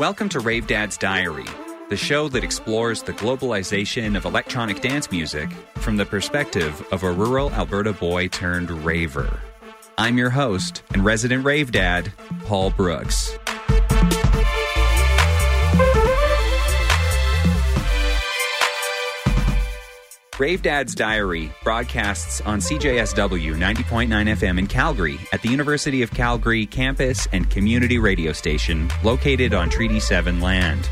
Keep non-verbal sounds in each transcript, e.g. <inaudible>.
Welcome to Rave Dad's Diary, the show that explores the globalization of electronic dance music from the perspective of a rural Alberta boy turned raver. I'm your host and resident rave dad, Paul Brooks. Rave Dad's Diary broadcasts on CJSW 90.9 FM in Calgary at the University of Calgary campus and community radio station located on Treaty 7 land.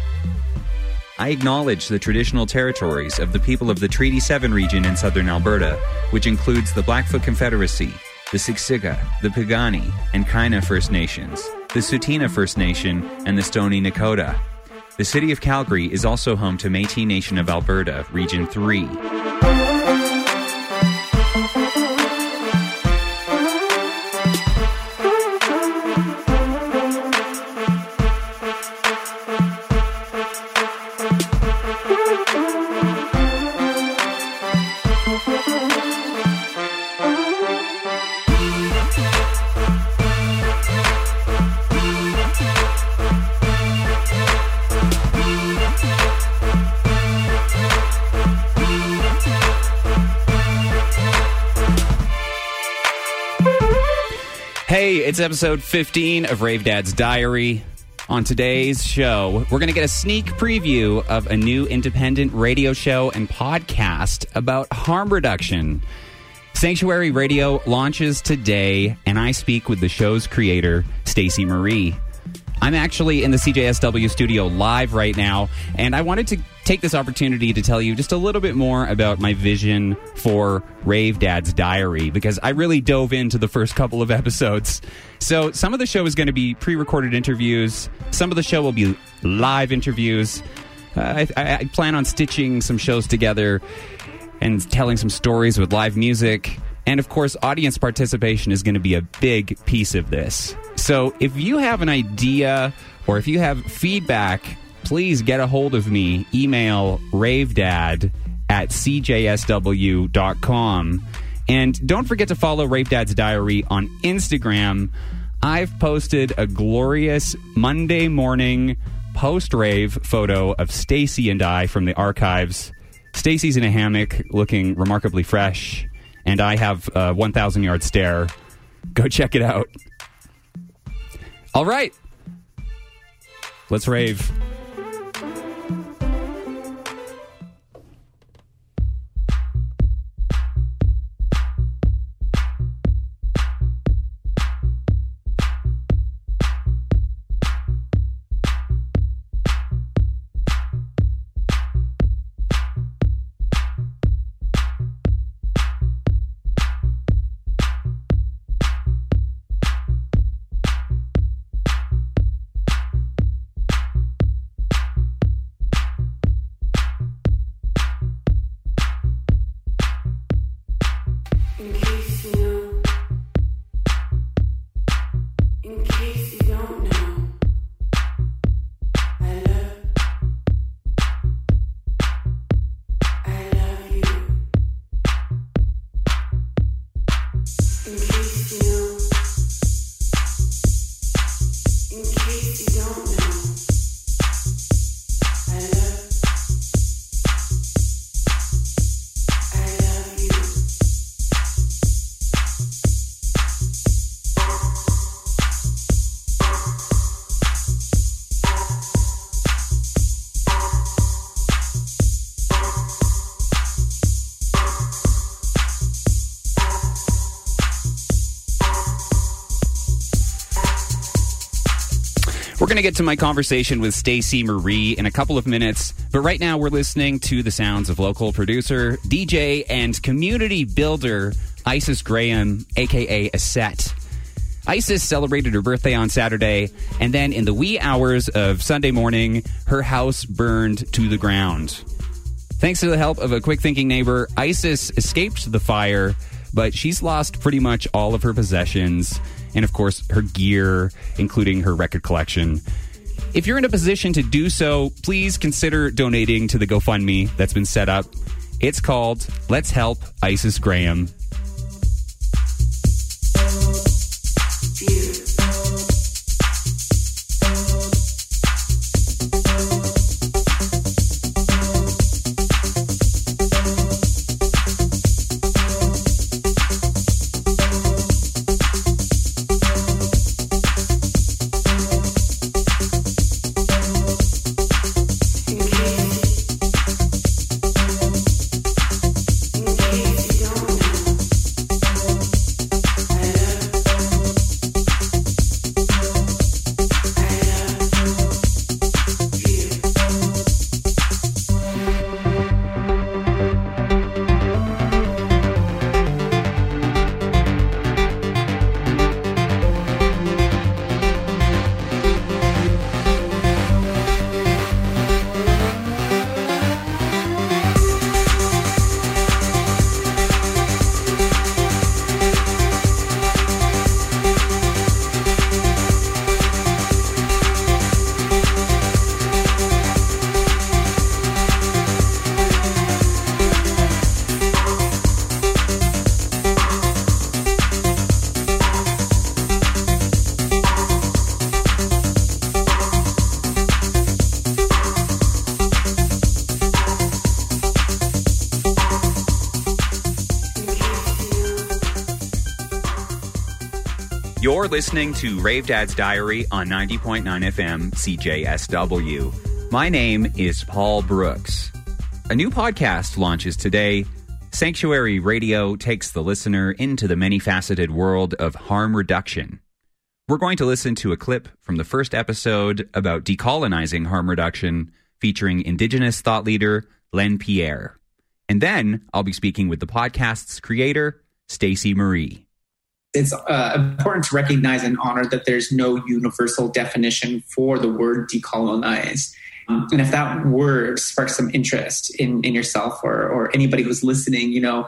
I acknowledge the traditional territories of the people of the Treaty 7 region in southern Alberta, which includes the Blackfoot Confederacy, the Siksika, the Piikani, and Kainai First Nations, the Tsuut'ina First Nation, and the Stoney Nakoda. The city of Calgary is also home to Métis Nation of Alberta, Region 3. Hey, it's episode 15 of Rave Dad's Diary. On today's show, we're going to get a sneak preview of a new independent radio show and podcast about harm reduction. Sanctuary Radio launches today, and I speak with the show's creator, Stacy Marie. I'm actually in the CJSW studio live right now, and I wanted to take this opportunity to tell you just a little bit more about my vision for Rave Dad's Diary because I really dove into the first couple of episodes. So, some of the show is going to be pre recorded interviews, some of the show will be live interviews. Uh, I, I, I plan on stitching some shows together and telling some stories with live music. And of course, audience participation is going to be a big piece of this. So if you have an idea or if you have feedback, please get a hold of me. Email ravedad at cjsw.com. And don't forget to follow Rave Dad's Diary on Instagram. I've posted a glorious Monday morning post rave photo of Stacy and I from the archives. Stacy's in a hammock looking remarkably fresh, and I have a 1,000 yard stare. Go check it out. All right. Let's rave. Get to my conversation with Stacey Marie in a couple of minutes, but right now we're listening to the sounds of local producer, DJ, and community builder Isis Graham, aka Asset. Isis celebrated her birthday on Saturday, and then in the wee hours of Sunday morning, her house burned to the ground. Thanks to the help of a quick thinking neighbor, Isis escaped the fire, but she's lost pretty much all of her possessions and, of course, her gear, including her record collection. If you're in a position to do so, please consider donating to the GoFundMe that's been set up. It's called Let's Help Isis Graham. Listening to Rave Dad's Diary on 90.9 FM CJSW. My name is Paul Brooks. A new podcast launches today. Sanctuary Radio takes the listener into the many faceted world of harm reduction. We're going to listen to a clip from the first episode about decolonizing harm reduction featuring Indigenous thought leader Len Pierre. And then I'll be speaking with the podcast's creator, Stacey Marie. It's uh, important to recognize and honor that there's no universal definition for the word decolonize. Um, and if that word sparks some interest in, in yourself or, or anybody who's listening, you know,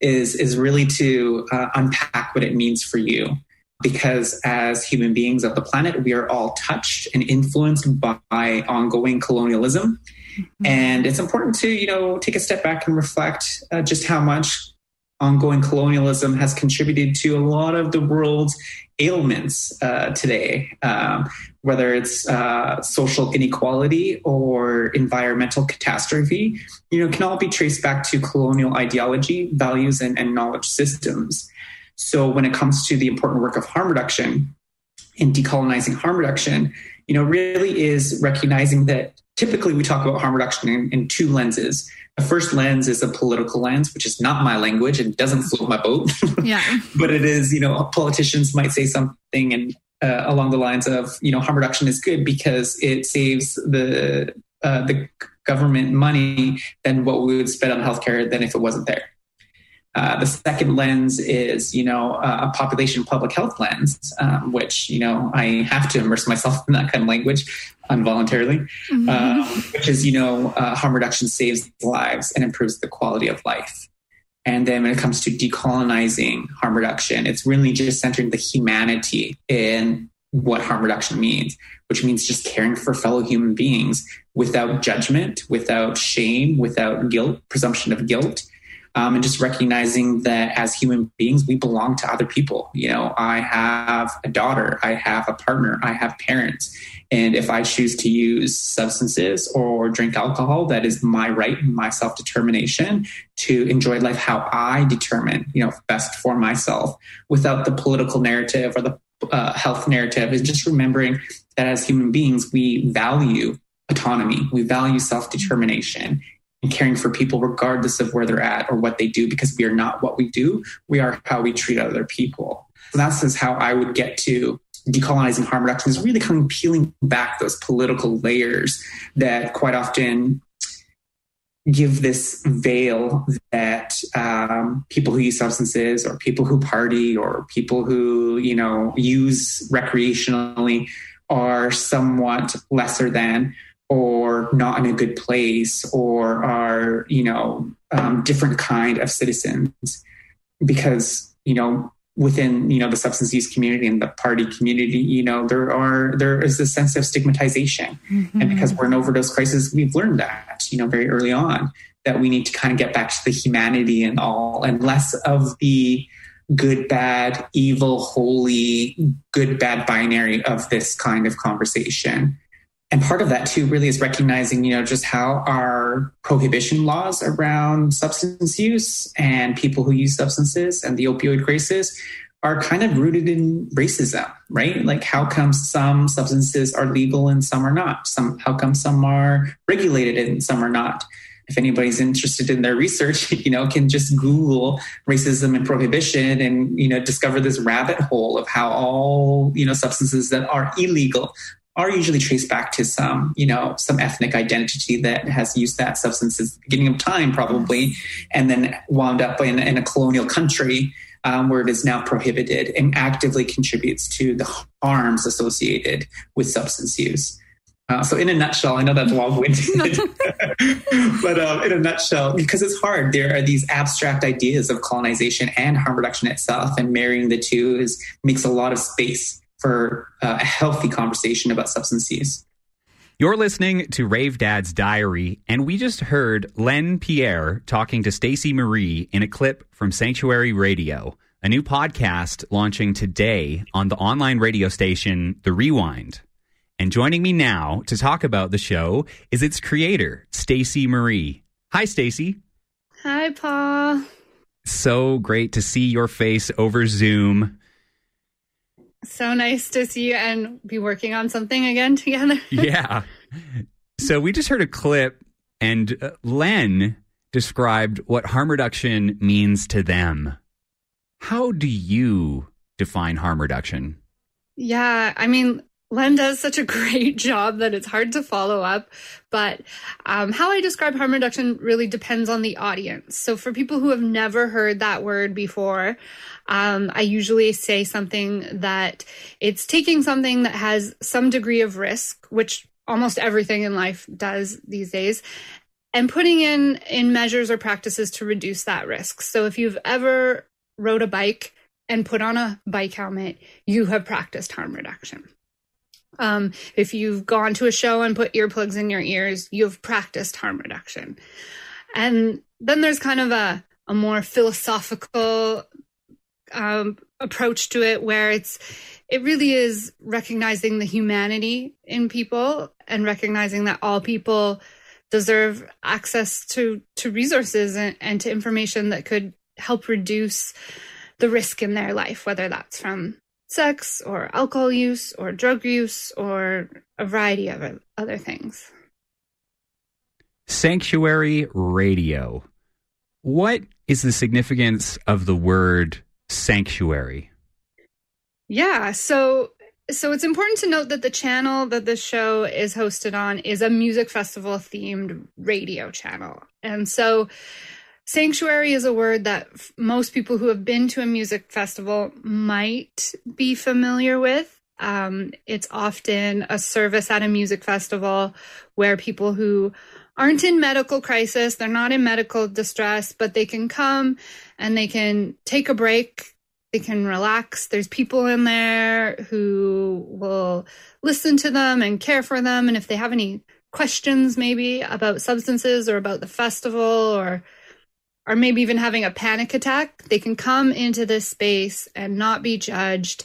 is, is really to uh, unpack what it means for you. Because as human beings of the planet, we are all touched and influenced by ongoing colonialism. And it's important to, you know, take a step back and reflect uh, just how much ongoing colonialism has contributed to a lot of the world's ailments uh, today, um, whether it's uh, social inequality or environmental catastrophe, you know, can all be traced back to colonial ideology, values, and, and knowledge systems. So when it comes to the important work of harm reduction and decolonizing harm reduction, you know, really is recognizing that typically we talk about harm reduction in, in two lenses. The first lens is a political lens, which is not my language and doesn't float my boat. Yeah. <laughs> but it is, you know, politicians might say something and uh, along the lines of, you know, harm reduction is good because it saves the uh, the government money than what we would spend on healthcare than if it wasn't there. Uh, the second lens is, you know, a population public health lens, um, which, you know, I have to immerse myself in that kind of language involuntarily, Mhm. um, which is, you know, uh, harm reduction saves lives and improves the quality of life. And then when it comes to decolonizing harm reduction, it's really just centering the humanity in what harm reduction means, which means just caring for fellow human beings without judgment, without shame, without guilt, presumption of guilt, um, and just recognizing that as human beings, we belong to other people. You know, I have a daughter, I have a partner, I have parents. And if I choose to use substances or drink alcohol, that is my right and my self determination to enjoy life how I determine, you know, best for myself without the political narrative or the uh, health narrative. Is just remembering that as human beings, we value autonomy, we value self determination, and caring for people regardless of where they're at or what they do because we are not what we do. We are how we treat other people. So that's how i would get to decolonizing harm reduction is really kind of peeling back those political layers that quite often give this veil that um, people who use substances or people who party or people who you know use recreationally are somewhat lesser than or not in a good place or are you know um, different kind of citizens. Because you know within you know the substance use community and the party community you know there are there is a sense of stigmatization. And because we're in overdose crisis we've learned that you know very early on that we need to kind of get back to the humanity and all, and less of the good, bad, evil, holy, good, bad binary of this kind of conversation. And part of that too really is recognizing, you know, just how our prohibition laws around substance use and people who use substances and the opioid crisis are kind of rooted in racism, right? Like how come some substances are legal and some are not? Some how come some are regulated and some are not? If anybody's interested in their research, <laughs> you know, can just Google racism and prohibition and you know discover this rabbit hole of how all you know substances that are illegal are usually traced back to some, you know, some ethnic identity that has used that substance since the beginning of time, probably, and then wound up in, in a colonial country um, where it is now prohibited and actively contributes to the harms associated with substance use. Uh, so, in a nutshell, I know that's long-winded, <laughs> <laughs> but um, in a nutshell, because it's hard, there are these abstract ideas of colonization and harm reduction itself, and marrying the two is makes a lot of space for uh, a healthy conversation about substance use. You're listening to Rave Dad's Diary, and we just heard Len Pierre talking to Stacey Marie in a clip from Sanctuary Radio, a new podcast launching today on the online radio station The Rewind. And joining me now to talk about the show is its creator, Stacey Marie. Hi, Stacey. Hi, Paul. So great to see your face over Zoom. So nice to see you and be working on something again together. <laughs> yeah. So we just heard a clip, and uh, Len described what harm reduction means to them. How do you define harm reduction? Yeah, I mean, Len does such a <laughs> great job that it's hard to follow up. But um, how I describe harm reduction really depends on the audience. So for people who have never heard that word before, um, I usually say something that it's taking something that has some degree of risk, which almost everything in life does these days, and putting in in measures or practices to reduce that risk. So if you've ever rode a bike and put on a bike helmet, you have practiced harm reduction. Um, if you've gone to a show and put earplugs in your ears, you've practiced harm reduction. And then there's kind of a, a more philosophical um, approach to it where it's it really is recognizing the humanity in people and recognizing that all people deserve access to to resources and, and to information that could help reduce the risk in their life whether that's from sex or alcohol use or drug use or a variety of other things Sanctuary Radio. What is the significance of the word sanctuary? Yeah, so so it's important to note that the channel that the show is hosted on is a music festival themed radio channel. And so sanctuary is a word that f- most people who have been to a music festival might be familiar with. Um, it's often a service at a music festival where people who aren't in medical crisis, they're not in medical distress, but they can come and they can take a break they can relax. There's people in there who will listen to them and care for them. And if they have any questions, maybe about substances or about the festival or or maybe even having a panic attack, they can come into this space and not be judged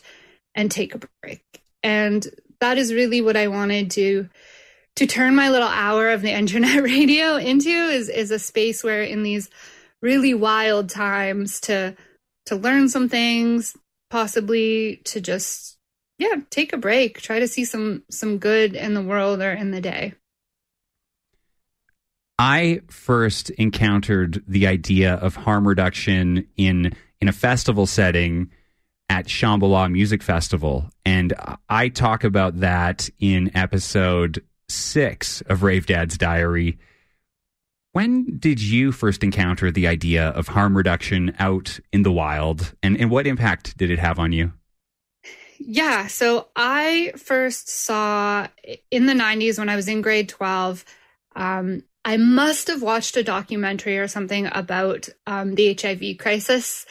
and take a break. And that is really what I wanted to to turn my little hour of the internet <laughs> radio into is is a space where in these really wild times to to learn some things, possibly to just yeah, take a break, try to see some some good in the world or in the day. I first encountered the idea of harm reduction in in a festival setting at Shambhala Music Festival, and I talk about that in episode six of Rave Dad's Diary. When did you first encounter the idea of harm reduction out in the wild, and, and what impact did it have on you? Yeah, so I first saw in the 90s when I was in grade 12. Um, I must have watched a documentary or something about um, the HIV crisis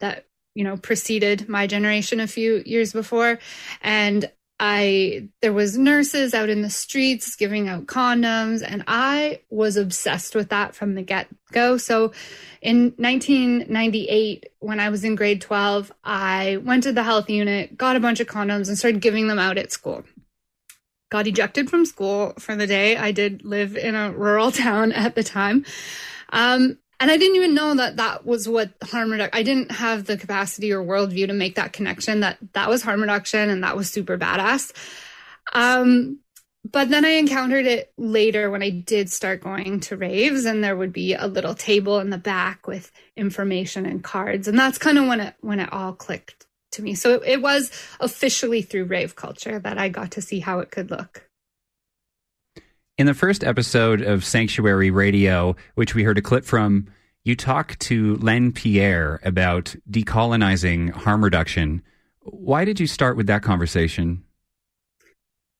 that, you know, preceded my generation a few years before. And I there was nurses out in the streets giving out condoms and I was obsessed with that from the get-go. So in 1998 when I was in grade 12, I went to the health unit, got a bunch of condoms and started giving them out at school. Got ejected from school for the day. I did live in a rural <laughs> town at the time. Um, and I didn't even know that that was what harm reduction. I didn't have the capacity or worldview to make that connection that that was harm reduction and that was super badass. Um, but then I encountered it later when I did start going to raves, and there would be a little table in the back with information and cards, and that's kind of when it when it all clicked to me. So it, it was officially through rave culture that I got to see how it could look. In the first episode of Sanctuary Radio, which we heard a clip from, you talk to Len Pierre about decolonizing harm reduction. Why did you start with that conversation?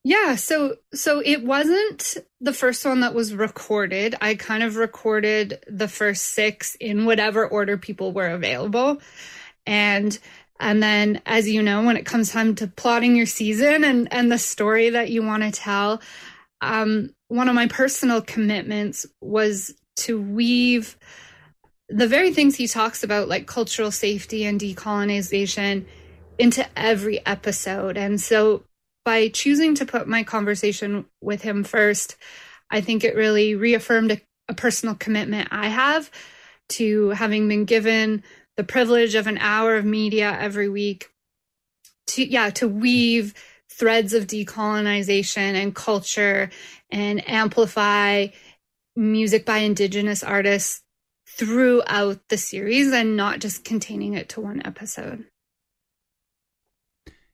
Yeah, so so it wasn't the first one that was recorded. I kind of recorded the first 6 in whatever order people were available. And and then as you know when it comes time to plotting your season and and the story that you want to tell, um one of my personal commitments was to weave the very things he talks about like cultural safety and decolonization into every episode. And so by choosing to put my conversation with him first, I think it really reaffirmed a, a, personal commitment I have to having been given the privilege of an hour of media every week to yeah, to weave threads of decolonization and culture and amplify music by indigenous artists throughout the series and not just containing it to one episode.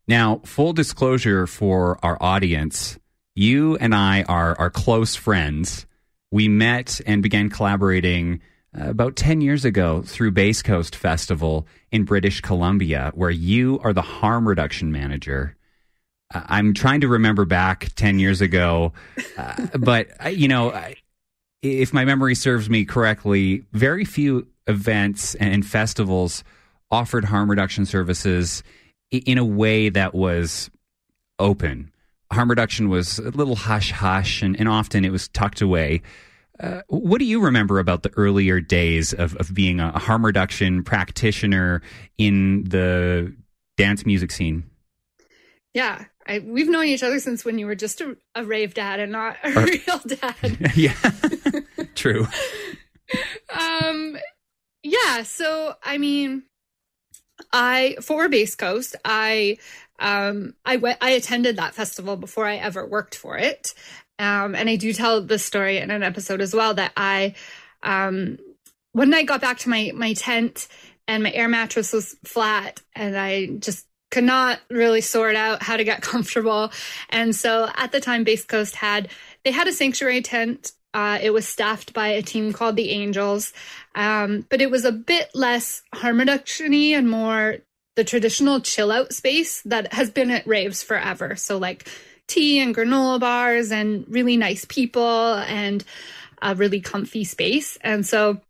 Now, full disclosure for our audience, you and I are, are close friends. We met and began collaborating uh, about 10 years ago through Bass Coast Festival in British Columbia, where you are the harm reduction manager. Uh, I'm trying to remember back 10 years ago, uh, <laughs> but, uh, you know, if my memory serves me correctly, very few events and festivals offered harm reduction services in a way that was open. Harm reduction was a little hush hush, and, and often it was tucked away. Uh, what do you remember about the earlier days of, of being a harm reduction practitioner in the dance music scene? Yeah, I, we've known each other since when you were just a, a rave dad and not a or, <laughs> real dad. <laughs> yeah, true. um, yeah. So I mean, I for Bass Coast, I um I went I attended that festival before I ever worked for it. Um and I do tell the story in an episode as well that I um one night got back to my my tent and my air mattress was flat and I just could not really sort out how to get <laughs> comfortable. And so at the time Bass Coast had they had a sanctuary tent uh, it was staffed by a team called the Angels, um, but it was a bit less harm reduction and more the traditional chill out space that has been at raves forever. So, like tea and granola bars, and really nice people, and a really comfy space. And so,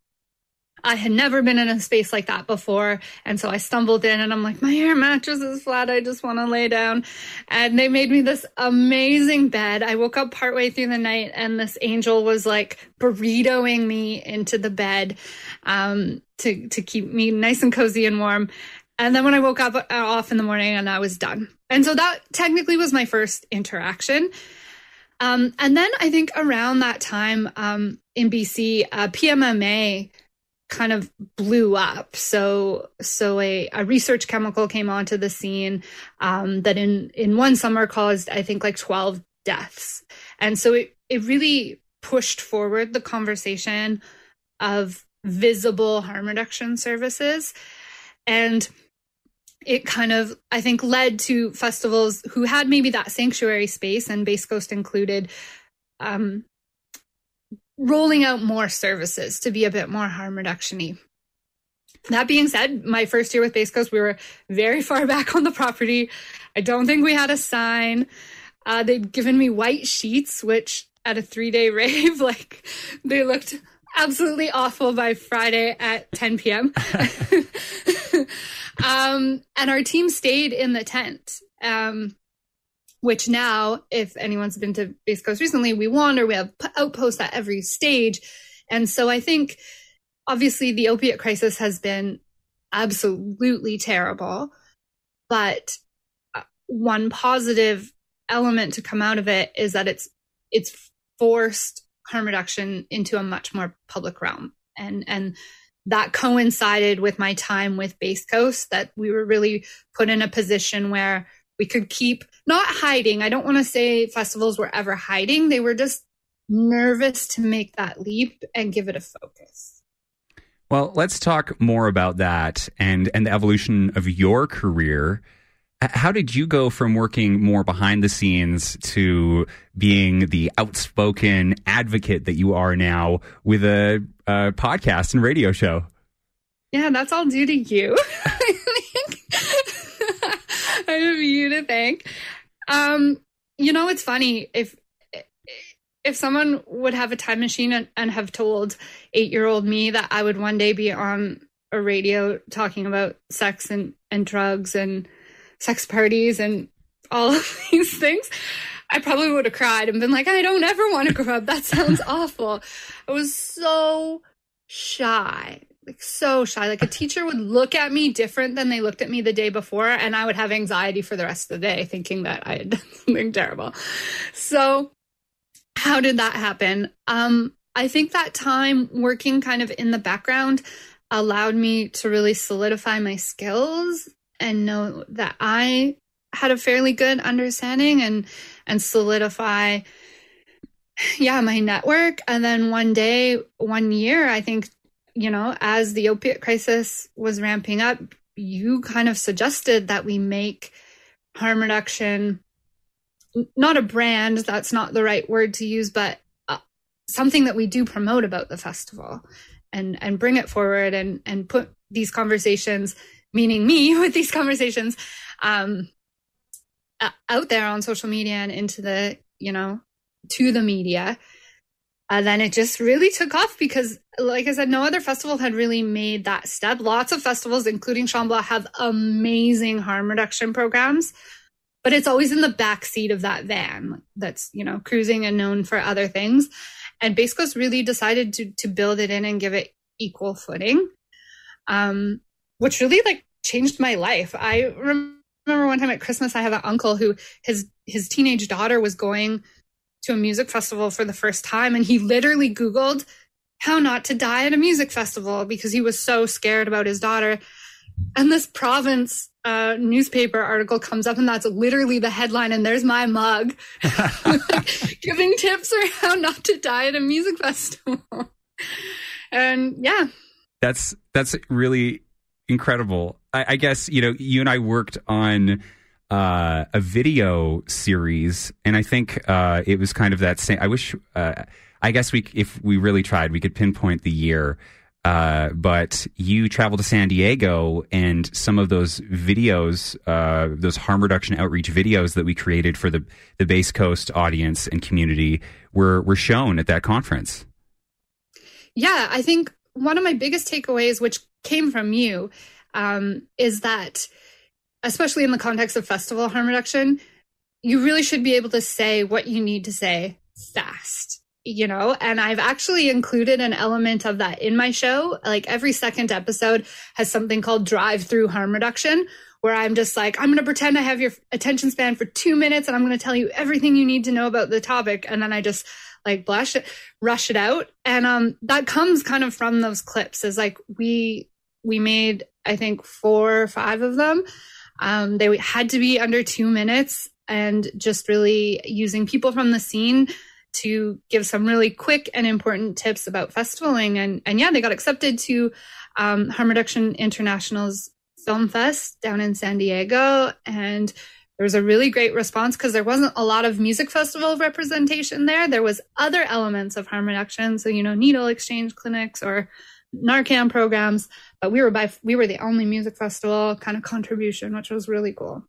I had never been in a space like that before. And so I stumbled in and I'm like, my air mattress is flat. I just want to lay down. And they made me this amazing bed. I woke up partway through the night and this angel was like burritoing me into the bed um, to, to keep me nice and cozy and warm. And then when I woke up uh, off in the morning and I was done. And so that technically was my first interaction. Um, and then I think around that time um, in BC, uh, PMMA kind of blew up. So so a, a research chemical came onto the scene um, that in in one summer caused I think like 12 deaths. And so it it really pushed forward the conversation of visible harm reduction services and it kind of i think led to festivals who had maybe that sanctuary space and Bass Coast included um, rolling out more services to be a bit more harm reduction That being said, my first year with Bass Coast, we were very far <laughs> back on the property. I don't think we had a sign. Uh, they'd given me white sheets, which at a three day <laughs> rave, like they looked absolutely awful by Friday at 10 p.m. <laughs> um, and our team stayed in the tent. Um, which now, if anyone's been to Bass Coast recently, we wander, we have outposts at every stage. And so I think obviously the opiate crisis has been absolutely terrible, but uh, one positive element to come out of it is that it's it's forced harm reduction into a much more public realm. And and that coincided with my time with Bass Coast that we were really put in a position where we could keep not hiding. I don't want to say festivals were ever hiding. They were just nervous to make that leap and give it a focus. Well, let's talk more about that and and the evolution of your career. How did you go from working more behind the scenes to being the outspoken advocate that you are now with a, a podcast and radio show? Yeah, that's all due to you. <laughs> <laughs> I have you to thank. Um, you know, it's funny if if someone would have a time machine and, and have told eight year old me that I would one day be on a radio talking about sex and, and drugs and sex parties and all <laughs> of these things, I probably would have cried and been like, I don't ever want to grow up. That sounds <laughs> awful. I was so shy, like so shy. Like a teacher would look at me different than they looked at me the day before, and I would have anxiety for the rest of the day thinking that I had <laughs> done something terrible. So, how did that happen? Um, I think that time working kind of in the background allowed me to really solidify my skills and know that I had a fairly good understanding and and solidify yeah my network and then one day one year i think you know as the opiate crisis was ramping up you kind of suggested that we make harm reduction not a brand that's not the right word to use but uh, something that we do promote about the festival and and bring it forward and and put these conversations meaning me <laughs> with these conversations um out there on social media and into the you know to the media and then it just really took off because like i said no other festival had really made that step. Lots of festivals including Shambhala have amazing harm reduction programs but it's always in the back seat of that van that's you know cruising and known for other things. And Bass really decided to to build it in and give it equal footing um which really like changed my life. I remember one time at christmas i have an uncle who his his teenage daughter was going to a music festival for the first time and he literally googled how not to die at a music festival because he was so scared about his daughter. And this province uh, newspaper article comes up and that's literally the headline and there's my mug. Like, <laughs> <laughs> giving tips on how not to die at a music festival. And yeah. That's that's really incredible. I, I guess you know you and I worked on uh, a video series, and I think uh, it was kind of that same. I wish. Uh, I guess we, if we really tried, we could pinpoint the year. Uh, but you traveled to San Diego, and some of those videos, uh, those harm reduction outreach videos that we created for the the Bass Coast audience and community, were were shown at that conference. yeah i think one of my biggest takeaways which came from you um, is that especially in the context of festival harm reduction you really should be able to say what you need to say fast you know? And i've actually included an element of that in my show. Like every second episode has something called drive through harm reduction where i'm just like i'm going to pretend i have your attention span for two minutes and i'm going to tell you everything you need to know about the topic and then i just like blush it rush it out. And um that comes kind of from those clips is like we we made i think four or five of them um they had to be under two minutes and just really using people from the scene to give some really quick and important tips about festivaling. And and yeah they got accepted to um, harm reduction international's film fest down in san diego. And there was a really great response because there wasn't a lot of music festival representation there. There was other elements of harm reduction. So you know needle exchange clinics or narcan programs but we were by we were the only music festival kind of contribution which was really cool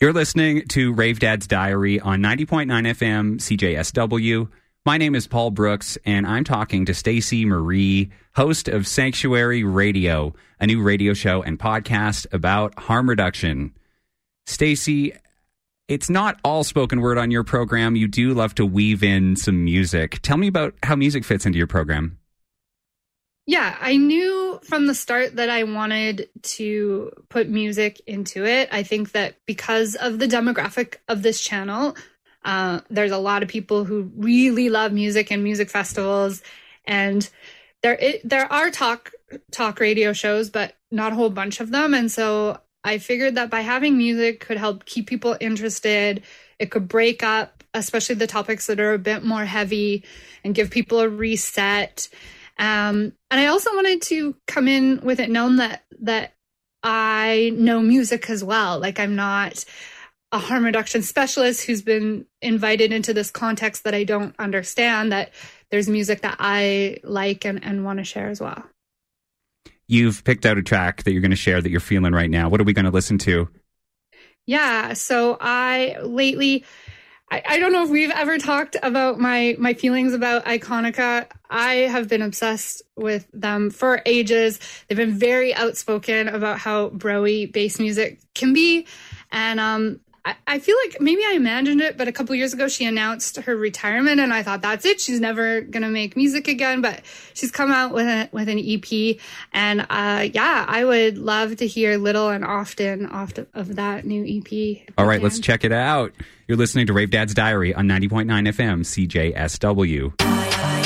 You're listening to Rave Dad's Diary on 90.9 FM CJSW. My name is Paul Brooks, and I'm talking to Stacy Marie, host of Sanctuary Radio, a new radio show and podcast about harm reduction. Stacy, it's not all spoken word on your program. You do love to weave in some music. Tell me about how music fits into your program. Yeah, I knew from the start that I wanted to put music into it. I think that because of the demographic of this channel, uh, there's a lot of people who really love music and music festivals, and there it, there are talk talk radio shows, but not a whole bunch of them. And so I figured that by having music could help keep people interested. It could break up, especially the topics that are a bit more heavy, and give people a reset. Um, and I also wanted to come in with it known that that I know music as well. Like I'm not a harm reduction specialist who's been invited into this context that I don't understand. That there's music that I like and, and want to share as well. You've picked out a track that you're going to share that you're feeling right now. What are we going to listen to? Yeah. So I lately, I, I don't know if we've ever talked about my my feelings about Ikonika. I have been obsessed with them for ages. They've been very outspoken about how broy bass music can be, and um, I, I feel like maybe I imagined it, but a couple years ago she announced her retirement, and I thought that's it. She's never gonna make music again. But she's come out with a, with an EP, and uh, yeah, I would love to hear little and often off of that new EP. All right, All we right, let's check it out. You're listening to Rave Dad's Diary on 90.9 FM CJSW.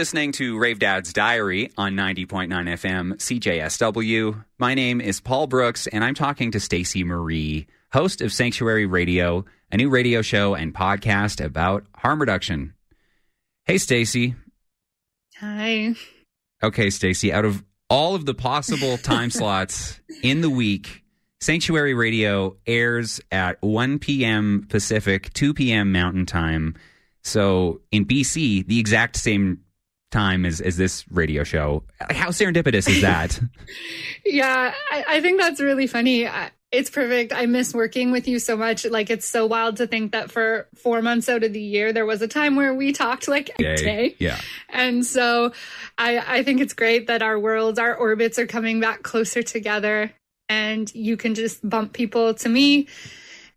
Listening to Rave Dad's Diary on 90.9 FM CJSW. My name is Paul Brooks, and I'm talking to Stacey Marie, host of Sanctuary Radio, a new radio show and podcast about harm reduction. Hey, Stacey. Hi. Okay, Stacey, out of all of the possible <laughs> time slots in the week, Sanctuary Radio airs at 1 p.m. Pacific, 2 p.m. Mountain Time. So in BC, the exact same time as, as this radio show. How serendipitous is that? <laughs> <laughs> Yeah, I, I think that's really funny. I, it's perfect. I miss working with you so much. Like, it's so wild to think that for four months out of the year, there was a time where we talked like a day. Yeah. And so I, I think it's great that our worlds, our orbits are coming back closer together and you can just bump people to me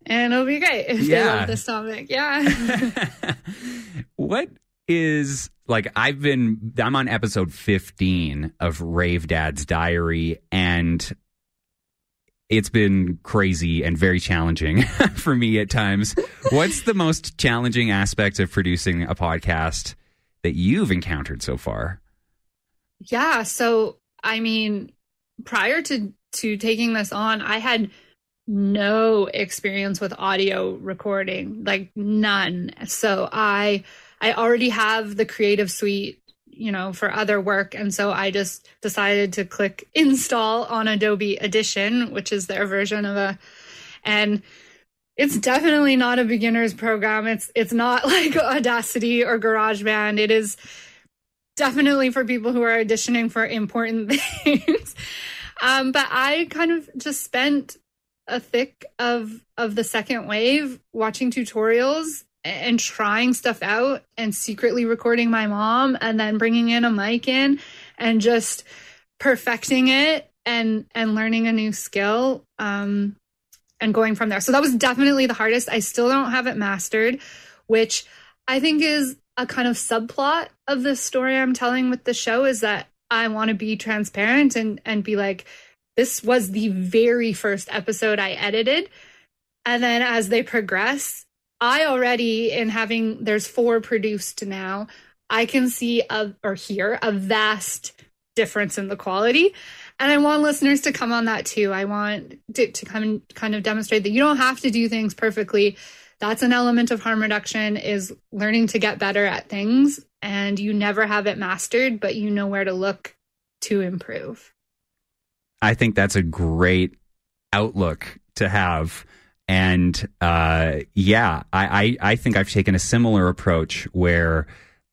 and it'll be great if they Yeah. love this topic. Yeah. <laughs> what is like I've been I'm on episode 15 of Rave Dad's Diary and it's been crazy and very challenging <laughs> for me at times. What's the most challenging aspect of producing a podcast that you've encountered so far? Yeah. So, I mean, prior to to taking this on, I had no experience with audio recording, like none. So I I already have the Creative Suite, you know, for other work, and so I just decided to click install on Adobe Audition, which is their version of a, and it's definitely not a beginner's program. It's it's not <laughs> like Audacity or GarageBand. It is definitely for people who are auditioning for important <laughs> things. Um, but I kind of just spent a thick of of the second wave watching tutorials and trying stuff out and secretly recording my mom and then bringing in a mic in and just perfecting it and and learning a new skill um and going from there. So that was definitely the hardest. I still don't have it mastered, which I think is a kind of subplot of the story I'm telling with the show is that I want to be transparent and and be like this was the very first episode I edited and then as they progress I already in having there's four produced now I can see a or hear a vast difference in the quality and I want listeners to come on that too. I want to, to come kind of demonstrate that you don't have to do things perfectly. That's an element of harm reduction is learning to get better at things and you never have it mastered, but you know where to look to improve. I think that's a great outlook to have. And uh, yeah, I, I, I think I've taken a similar approach where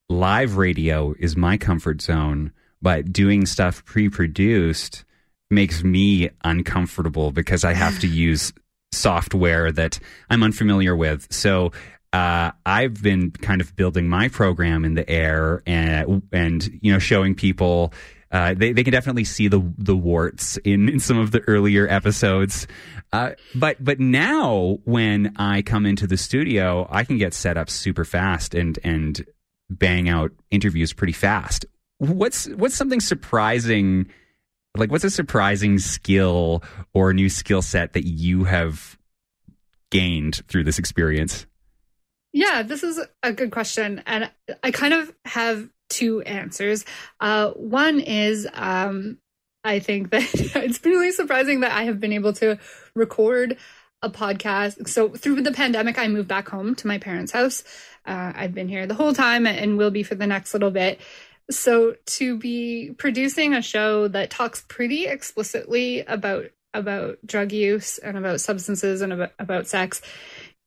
live radio is my comfort zone, but doing stuff pre produced makes me uncomfortable because I have to <sighs> use software that I'm unfamiliar with. So uh, I've been kind of building my program in the air and and you know showing people uh, they they can definitely see the the warts in, in some of the earlier episodes. Uh, but but now when I come into the studio, I can get set up super fast and and bang out interviews pretty fast. What's what's something surprising? Like what's a surprising skill or new skill set that you have gained through this experience? Yeah, this is a good question. And I kind of have two answers. Uh, one is um, I think that <laughs> it's really surprising that I have been able to record a podcast. So through the pandemic, I moved back home to my parents' house. Uh, I've been here the whole time and will be for the next little bit. So to be producing a show that talks pretty explicitly about about drug use and about substances and about, about sex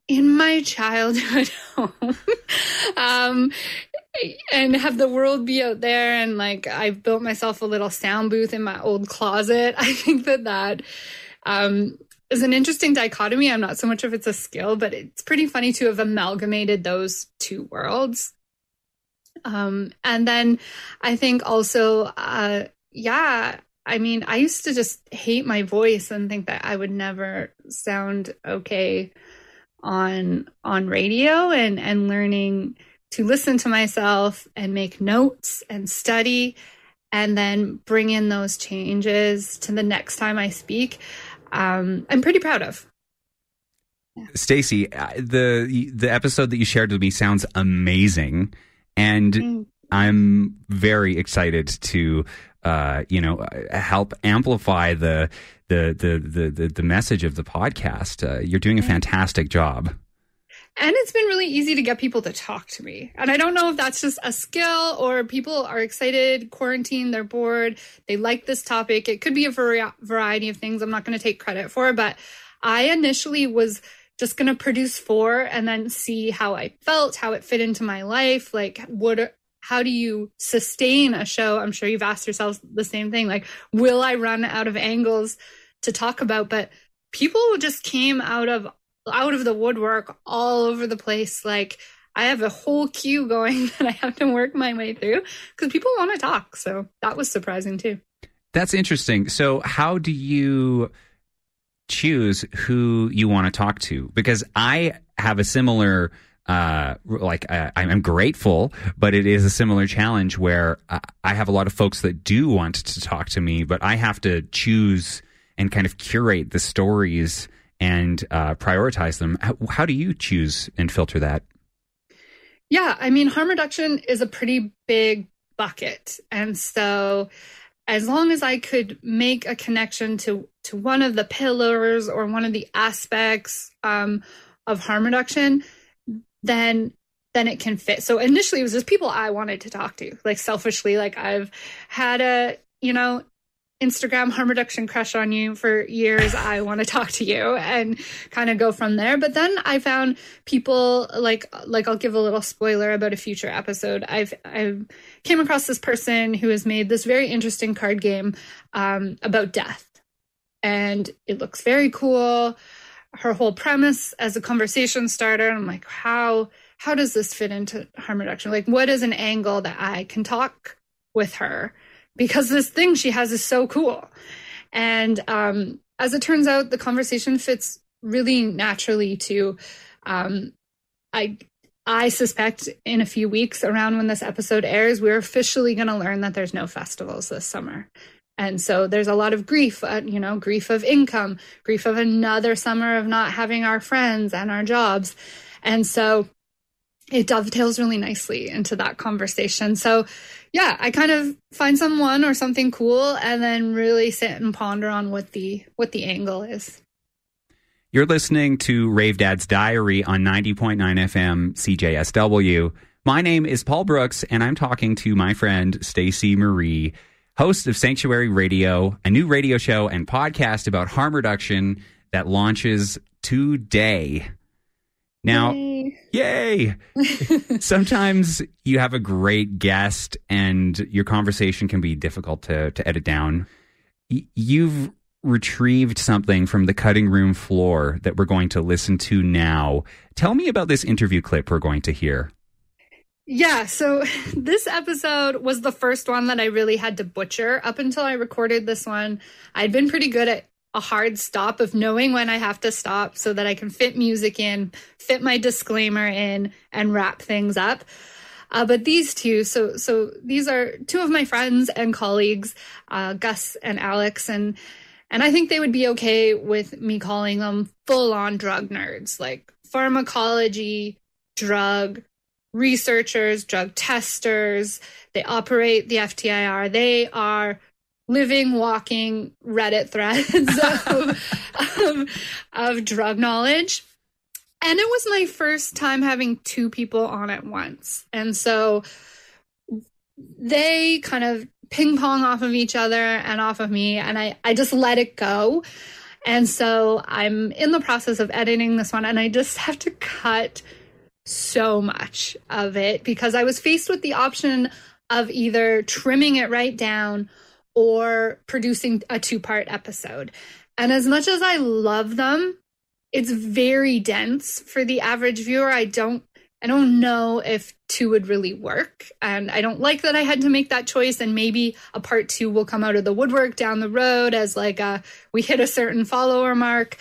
in my childhood <laughs> home um and have the world be out there and like i've built myself a little sound booth in my old closet. <laughs> I think that that um is an interesting dichotomy. I'm not so much if it's a skill but it's pretty funny to have amalgamated those two worlds. Um and then i think also uh yeah I mean, I used to just hate my voice and think that I would never sound okay on on radio and and learning to listen to myself and make notes and study and then bring in those changes to the next time I speak. Um, I'm pretty proud of. Stacy, uh, the the episode that you shared with me sounds amazing, and Mm. I'm very excited to uh, you know uh, help amplify the the the the the, the message of the podcast. Uh, you're doing a fantastic job. And it's been really easy to get people to talk to me. And I don't know if that's just a skill or people are excited, quarantine, they're bored, they like this topic. It could be a vari- variety of things I'm not going to take credit for, but I initially was just going to produce four and then see how I felt, how it fit into my life. Like, what, how do you sustain a show? I'm sure you've asked yourselves the same thing. Like, will I run out of angles to talk about? But people just came out of out of the woodwork all over the place. Like I have a whole queue going <laughs> that I have to work my way through because people want to talk. So that was surprising too. That's interesting. So, how do you choose who you want to talk to because I have a similar uh like uh, I'm grateful but it is a similar challenge where uh, I have a lot of folks that do want to talk to me but I have to choose and kind of curate the stories and uh, prioritize them how, how do you choose and filter that Yeah, I mean, harm reduction is a pretty big bucket. And so as long as I could make a connection to to one of the pillars or one of the aspects um, of harm reduction, then then it can fit. So initially it was just people I wanted to talk to. Like selfishly, like I've had a, you know, Instagram harm reduction crush on you for years. I want to talk to you and kind of go from there. But then I found people like like I'll give a little spoiler about a future episode. I've I came across this person who has made this very interesting card game um, about death, and it looks very cool. Her whole premise as a conversation starter, I'm like, how how does this fit into harm reduction? Like, what is an angle that I can talk with her? Because this thing she has is so cool. And um, as it turns out, the conversation fits really naturally to. Um, I I suspect in a few weeks, around when this episode airs, we're officially going to learn that there's no festivals this summer. And so there's a lot of grief, uh, you know, grief of income, grief of another summer of not having our friends and our jobs. And so it dovetails really nicely into that conversation. So, yeah, I kind of find someone or something cool and then really sit and ponder on what the what the angle is. You're listening to Rave Dad's Diary on 90.9 FM CJSW. My name is Paul Brooks, and I'm talking to my friend Stacy Marie, host of Sanctuary Radio, a new radio show and podcast about harm reduction that launches today. Now, Yay. yay! <laughs> Sometimes you have a great guest, and your conversation can be difficult to, to edit down. Y- You've retrieved something from the cutting room floor that we're going to listen to now. Tell me about this interview clip we're going to hear. Yeah, so <laughs> this episode was the first one that I really had to butcher. Up until I recorded this one, I'd been pretty good at a hard stop of knowing when I have to stop so that I can fit music in, fit my disclaimer in, and wrap things up. Uh, but these two, so so these are two of my friends and colleagues, uh, Gus and Alex, and and I think they would be okay with me calling them full on drug nerds, like pharmacology, drug researchers, drug testers. They operate the FTIR. They are living, walking Reddit threads of, <laughs> of, of drug knowledge. And it was my first time having two people on at once. And so they kind of ping pong off of each other and off of me. And I, I just let it go. And so I'm in the process of editing this one, and I just have to cut so much of it because I was faced with the option of either trimming it right down or producing a two part episode. And as much as I love them, it's very dense for the average viewer. I don't I don't know if two would really work. And I don't like that I had to make that choice. And maybe a part two will come out of the woodwork down the road as like a, we hit a certain follower mark.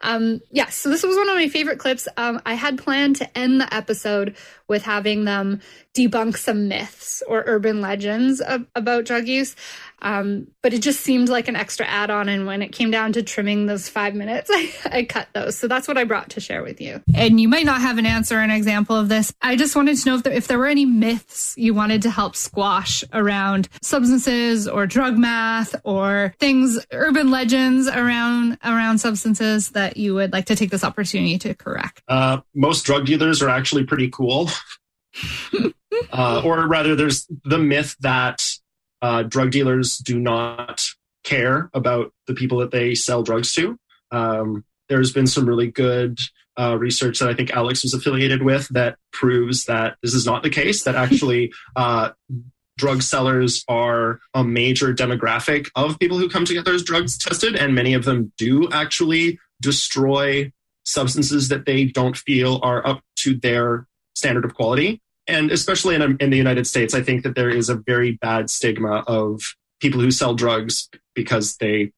Um, yeah, so this was one of my favorite clips. Um, I had planned to end the episode with having them debunk some myths or urban legends ab- about drug use. Um, but it just seemed like an extra add on. And when it came down to trimming those five minutes, <laughs> I, I cut those. So that's what I brought to share with you. And you might not have an answer, or an example of this. I just wanted to know if there, if there were any myths you wanted to help squash around substances or drug math or things, urban legends around around substances that you would like to take this opportunity to correct. Uh, most drug dealers are actually pretty cool. <laughs> uh, or rather, there's the myth that uh, drug dealers do not care about the people that they sell drugs to. Um, there's been some really good uh, research that I think Alex was affiliated with that proves that this is not the case, that actually <laughs> uh, drug sellers are a major demographic of people who come to get their drugs tested, and many of them do actually destroy substances that they don't feel are up to their standard of quality. And especially in, in the United States, I think that there is a very bad stigma of people who sell drugs because they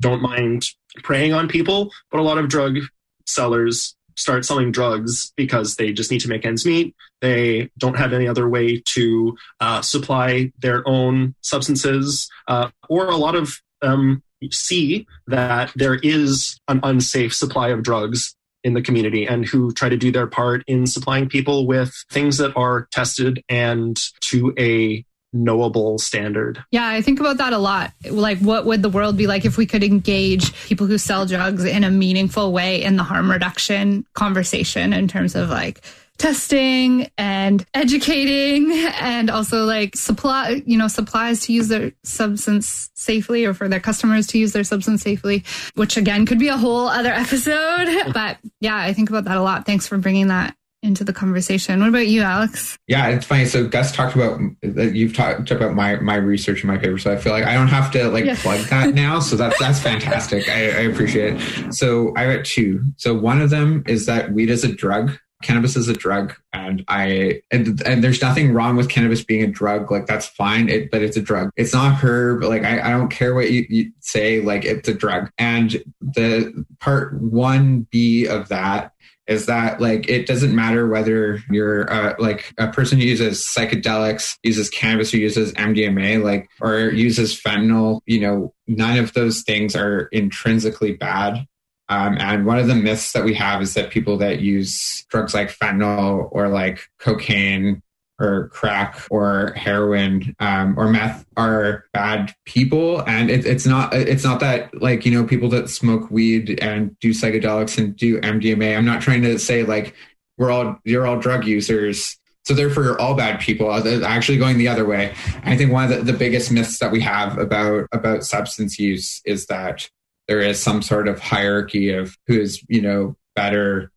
don't mind preying on people, but a lot of drug sellers start selling drugs because they just need to make ends meet. They don't have any other way to uh, supply their own substances, uh, or a lot of them see that there is an unsafe supply of drugs in the community and who try to do their part in supplying people with things that are tested and to a knowable standard. Yeah, I think about that a lot. Like, what would the world be like if we could engage people who sell drugs in a meaningful way in the harm reduction conversation in terms of like testing and educating and also like supply, you know, supplies to use their substance safely or for their customers to use their substance safely, which again could be a whole other episode. <laughs> But yeah, I think about that a lot. Thanks for bringing that into the conversation. What about you, Alex? Yeah, it's funny. So Gus talked about that you've talked about my my research and my paper, so I feel like I don't have to like Yeah. plug that <laughs> now. So that's that's fantastic. I, I appreciate it. So I got two. So one of them is that weed is a drug. Cannabis is a drug, and I and, and there's nothing wrong with cannabis being a drug. Like that's fine, it, but it's a drug. It's not herb. Like I, I don't care what you, you say. Like it's a drug. And the part one B of that is that like it doesn't matter whether you're uh, like a person who uses psychedelics uses cannabis or uses mdma like or uses fentanyl you know none of those things are intrinsically bad um, and one of the myths that we have is that people that use drugs like fentanyl or like cocaine or crack or heroin um, or meth are bad people. And it, it's not it's not that like you know people that smoke weed and do psychedelics and do mdma i'm not trying to say like we're all you're all drug users. So therefore you're all bad people. Uh, actually going the other way. I think one of the, the biggest myths that we have about about substance use is that there is some sort of hierarchy of who is you know better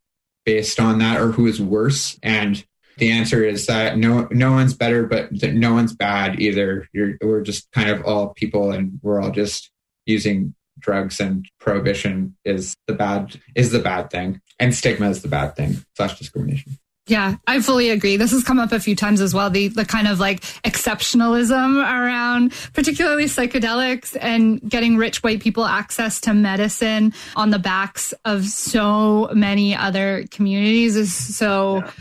based on that or who is worse. And the answer is that no no one's better but that no one's bad either. You're, we're just kind of all people and we're all just using drugs and prohibition is the bad is the bad thing. And stigma is the bad thing. Slash discrimination Yeah, I fully agree. This has come up a few times as well. The the kind of like exceptionalism around particularly psychedelics and getting rich white people access to medicine on the backs of so many other communities is so Yeah.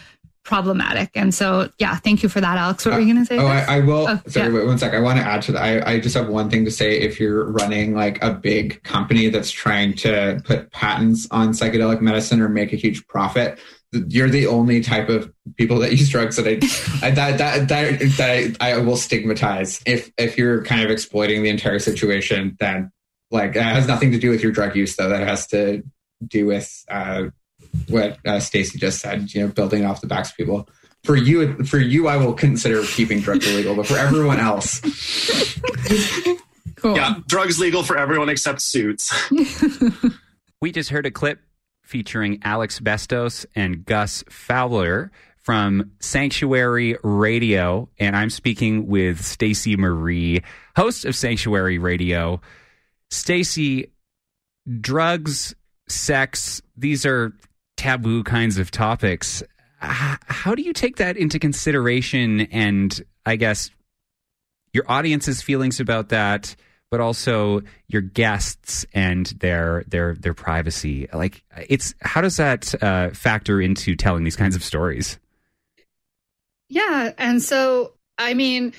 problematic. And so yeah, thank you for that, Alex. What were you gonna say? Oh, I, I will. Oh, sorry, yeah. wait one sec. I want to add to that. I, I just have one thing to say. If you're running like a big company that's trying to put patents on psychedelic medicine or make a huge profit, you're the only type of people that use drugs that I, I that that that, that I, I will stigmatize. If if you're kind of exploiting the entire situation, then like that has nothing to do with your drug use, though. That has to do with uh, what uh, Stacy just said. You know, building off the backs of people for you for you i will consider keeping drugs illegal but for everyone else cool. Yeah, drugs legal for everyone except suits. <laughs> We just heard a clip featuring Alex Bestos and Gus Fowler from Sanctuary Radio, and I'm speaking with Stacy Marie, host of Sanctuary Radio. Stacy, drugs, sex, these are taboo kinds of topics. How do you take that into consideration and I guess your audience's feelings about that? But also your guests and their their their privacy. Like it's how does that uh, factor into telling these kinds of stories? Yeah, and so I mean,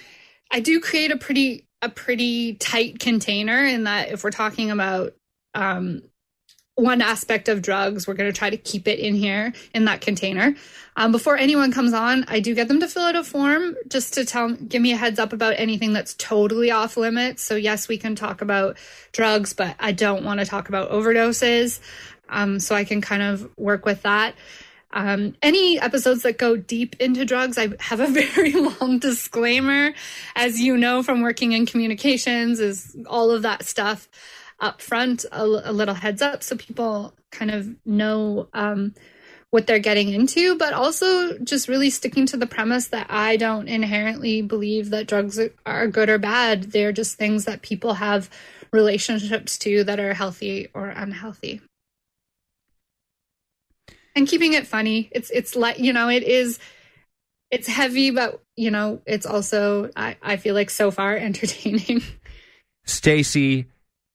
I do create a pretty a pretty tight container in that if we're talking about um, one aspect of drugs, we're going to try to keep it in here in that container. Um, before anyone comes on, I do get them to fill out a form just to tell, give me a heads up about anything that's totally off limits. So yes, we can talk about drugs, but I don't want to talk about overdoses. Um, so I can kind of work with that. Um, any episodes that go deep into drugs, I have a <laughs> very long disclaimer, as you know from working in communications, is all of that stuff up front, a, a little heads up so people kind of know um, what they're getting into, but also just really sticking to the premise that I don't inherently believe that drugs are good or bad. They're just things that people have relationships to that are healthy or unhealthy and keeping it funny. It's it's like you know it is it's heavy, but you know it's also I I feel like so far <laughs> entertaining. Stacy,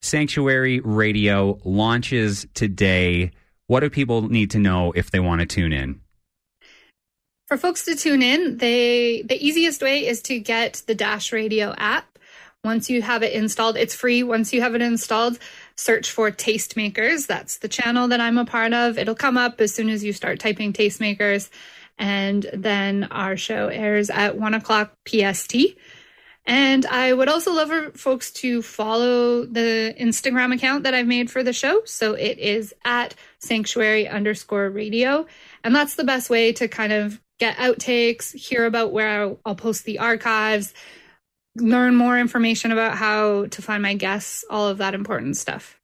Sanctuary Radio launches today. What do people need to know if they want to tune in? For folks to tune in, they the easiest way is to get the Dash Radio app. Once you have it installed, it's free. Once you have it installed, search for Tastemakers. That's the channel that I'm a part of. It'll come up as soon as you start typing Tastemakers. And then our show airs at one o'clock PST. And I would also love for folks to follow the Instagram account that I've made for the show. So it is at sanctuary underscore radio. And that's the best way to kind of get outtakes, hear about where I'll, post the archives, learn more information about how to find my guests, all of that important stuff.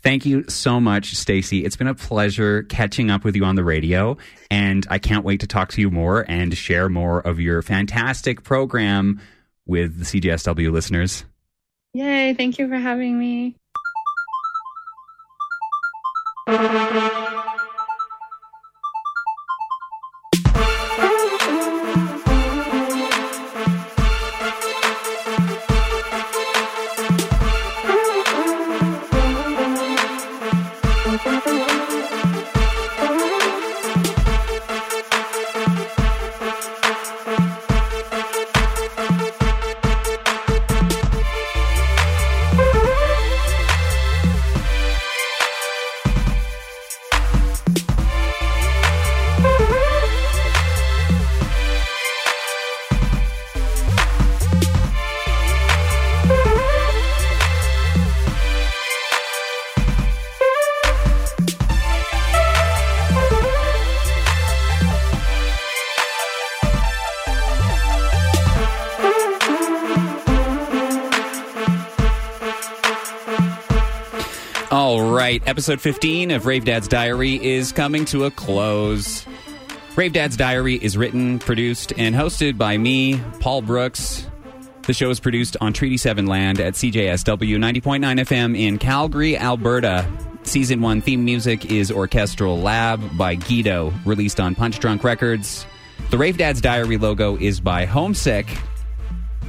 Thank you so much, Stacy. It's been a pleasure catching up with you on the radio, and I can't wait to talk to you more and share more of your fantastic program with the CJSW listeners. Yay, thank you for having me. All right, episode 15 of Rave Dad's Diary is coming to a close. Rave Dad's Diary is written, produced, and hosted by me, Paul Brooks. The show is produced on Treaty 7 land at CJSW 90.9 FM in Calgary, Alberta. Season 1 theme music is Orchestral Lab by Guido, released on Punch Drunk Records. The Rave Dad's Diary logo is by Homesick.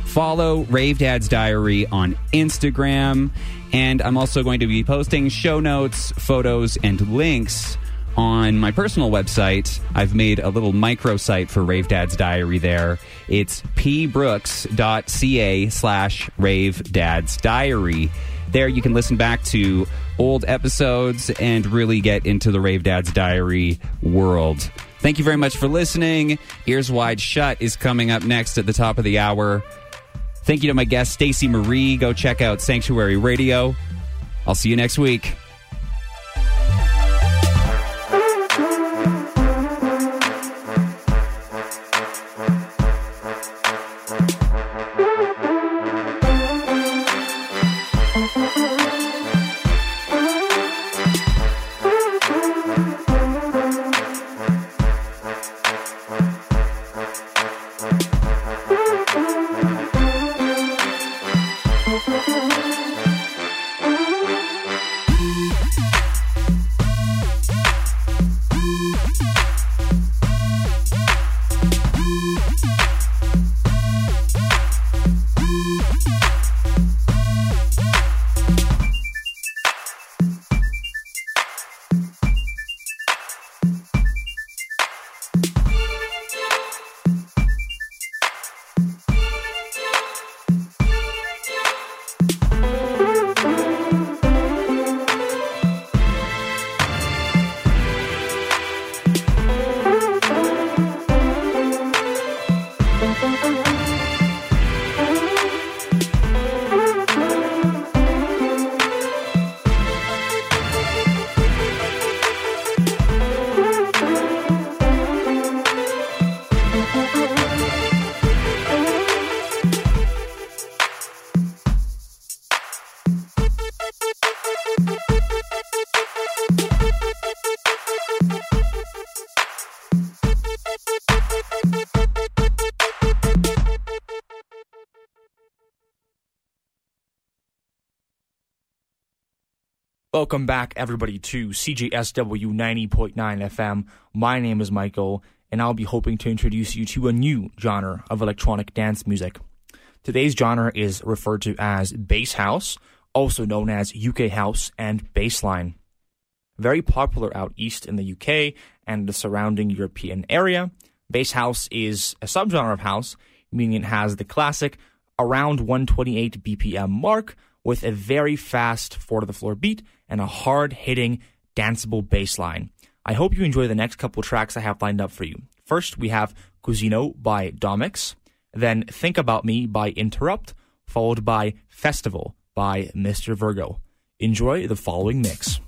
Follow Rave Dad's Diary on Instagram. And I'm also going to be posting show notes, photos, and links on my personal website. I've made a little microsite for Rave Dad's Diary there. It's pbrooks.ca slash Rave Dad's Diary. There you can listen back to old episodes and really get into the Rave Dad's Diary world. Thank you very much for listening. Ears Wide Shut is coming up next at the top of the hour. Thank you to my guest, Stacey Marie. Go check out Sanctuary Radio. I'll see you next week. Welcome back, everybody, to CJSW 90.9 FM. My name is Michael, and I'll be hoping to introduce you to a new genre of electronic dance music. Today's genre is referred to as bass house, also known as UK House and Bassline. Very popular out east in the UK and the surrounding European area. Bass house is a subgenre of house, meaning it has the classic around 128 BPM mark with a very fast four to the floor beat and a hard hitting danceable bass line. I hope you enjoy the next couple tracks I have lined up for you. First, we have Cusino by Domix, then Think About Me by Interrupt, followed by Festival by Mr. Virgo. Enjoy the following mix.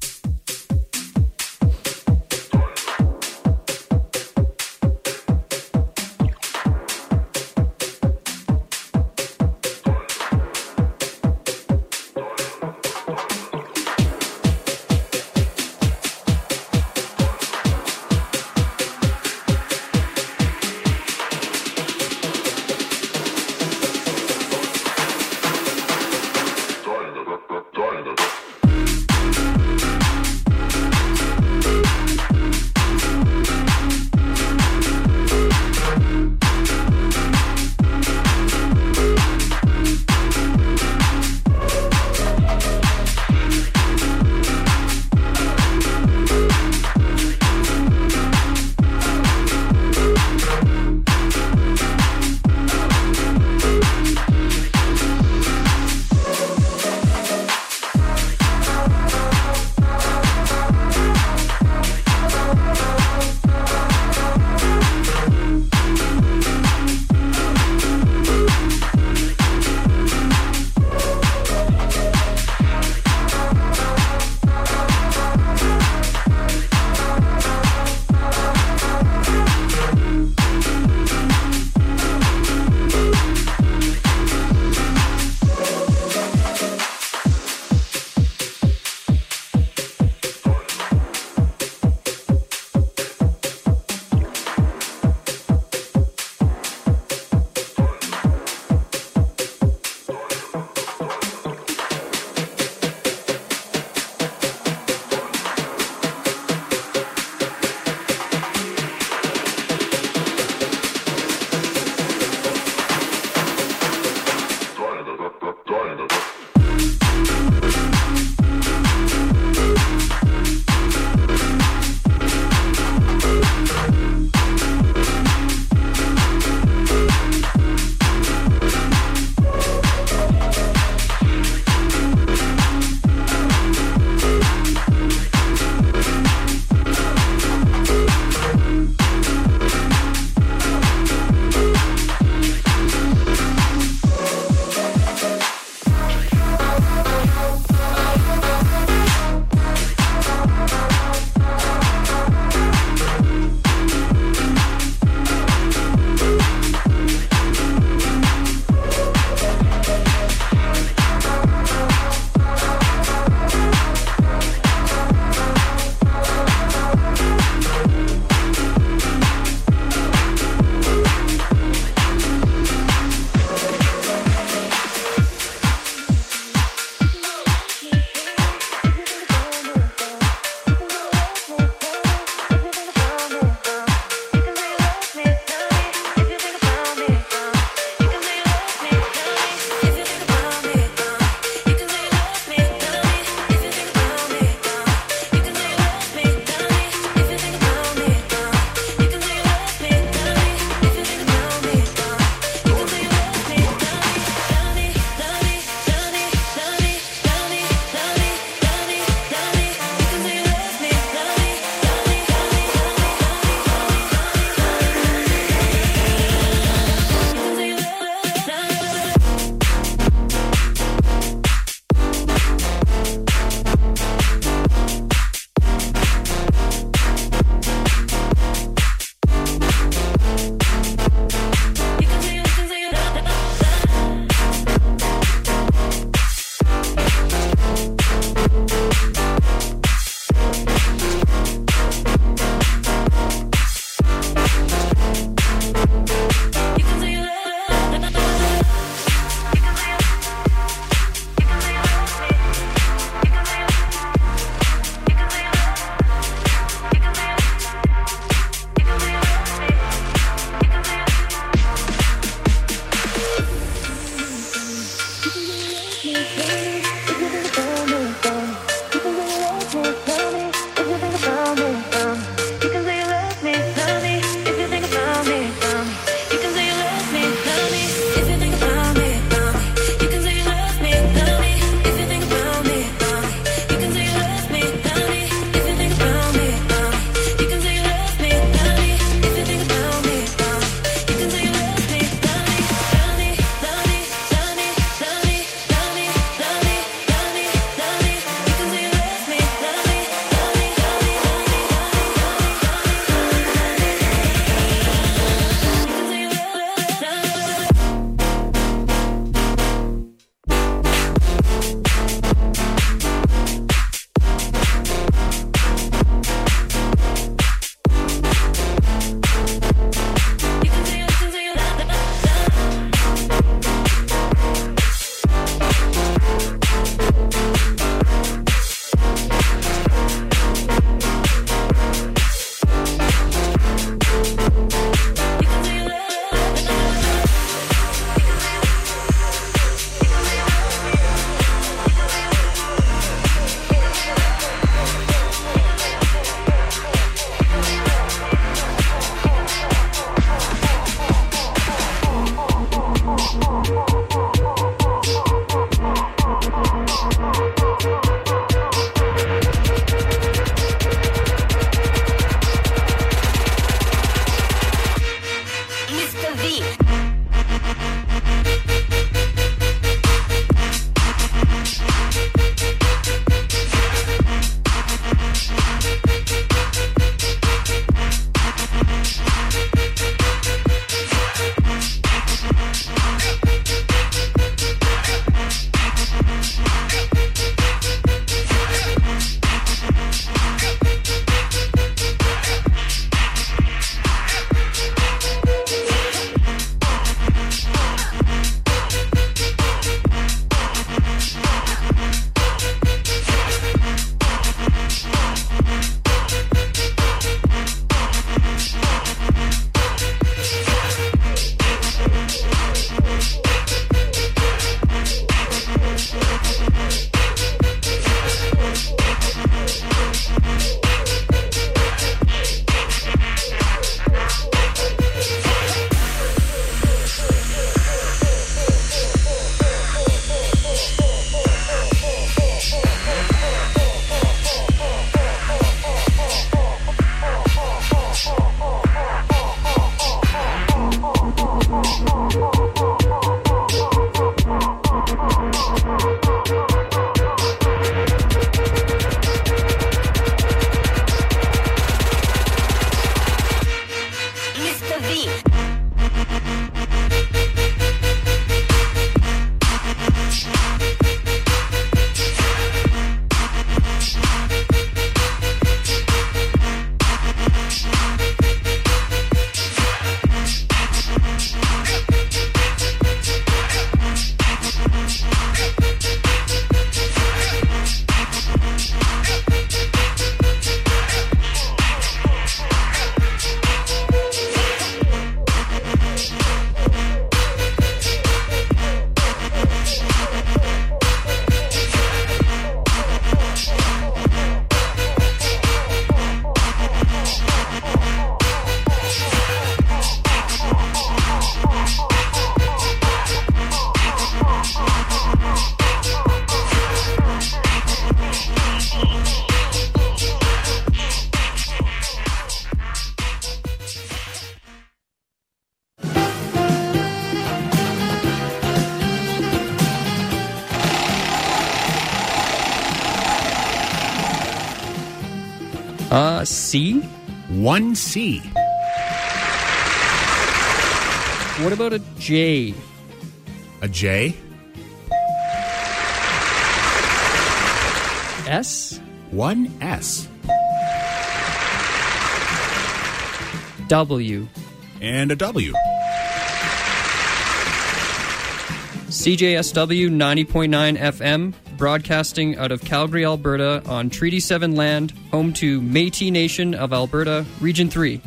C? 1C. What about a J? A J. S? 1S. W? And a W. CJSW 90.9 FM, broadcasting out of Calgary, Alberta on Treaty 7 land, home to Metis Nation of Alberta, Region 3.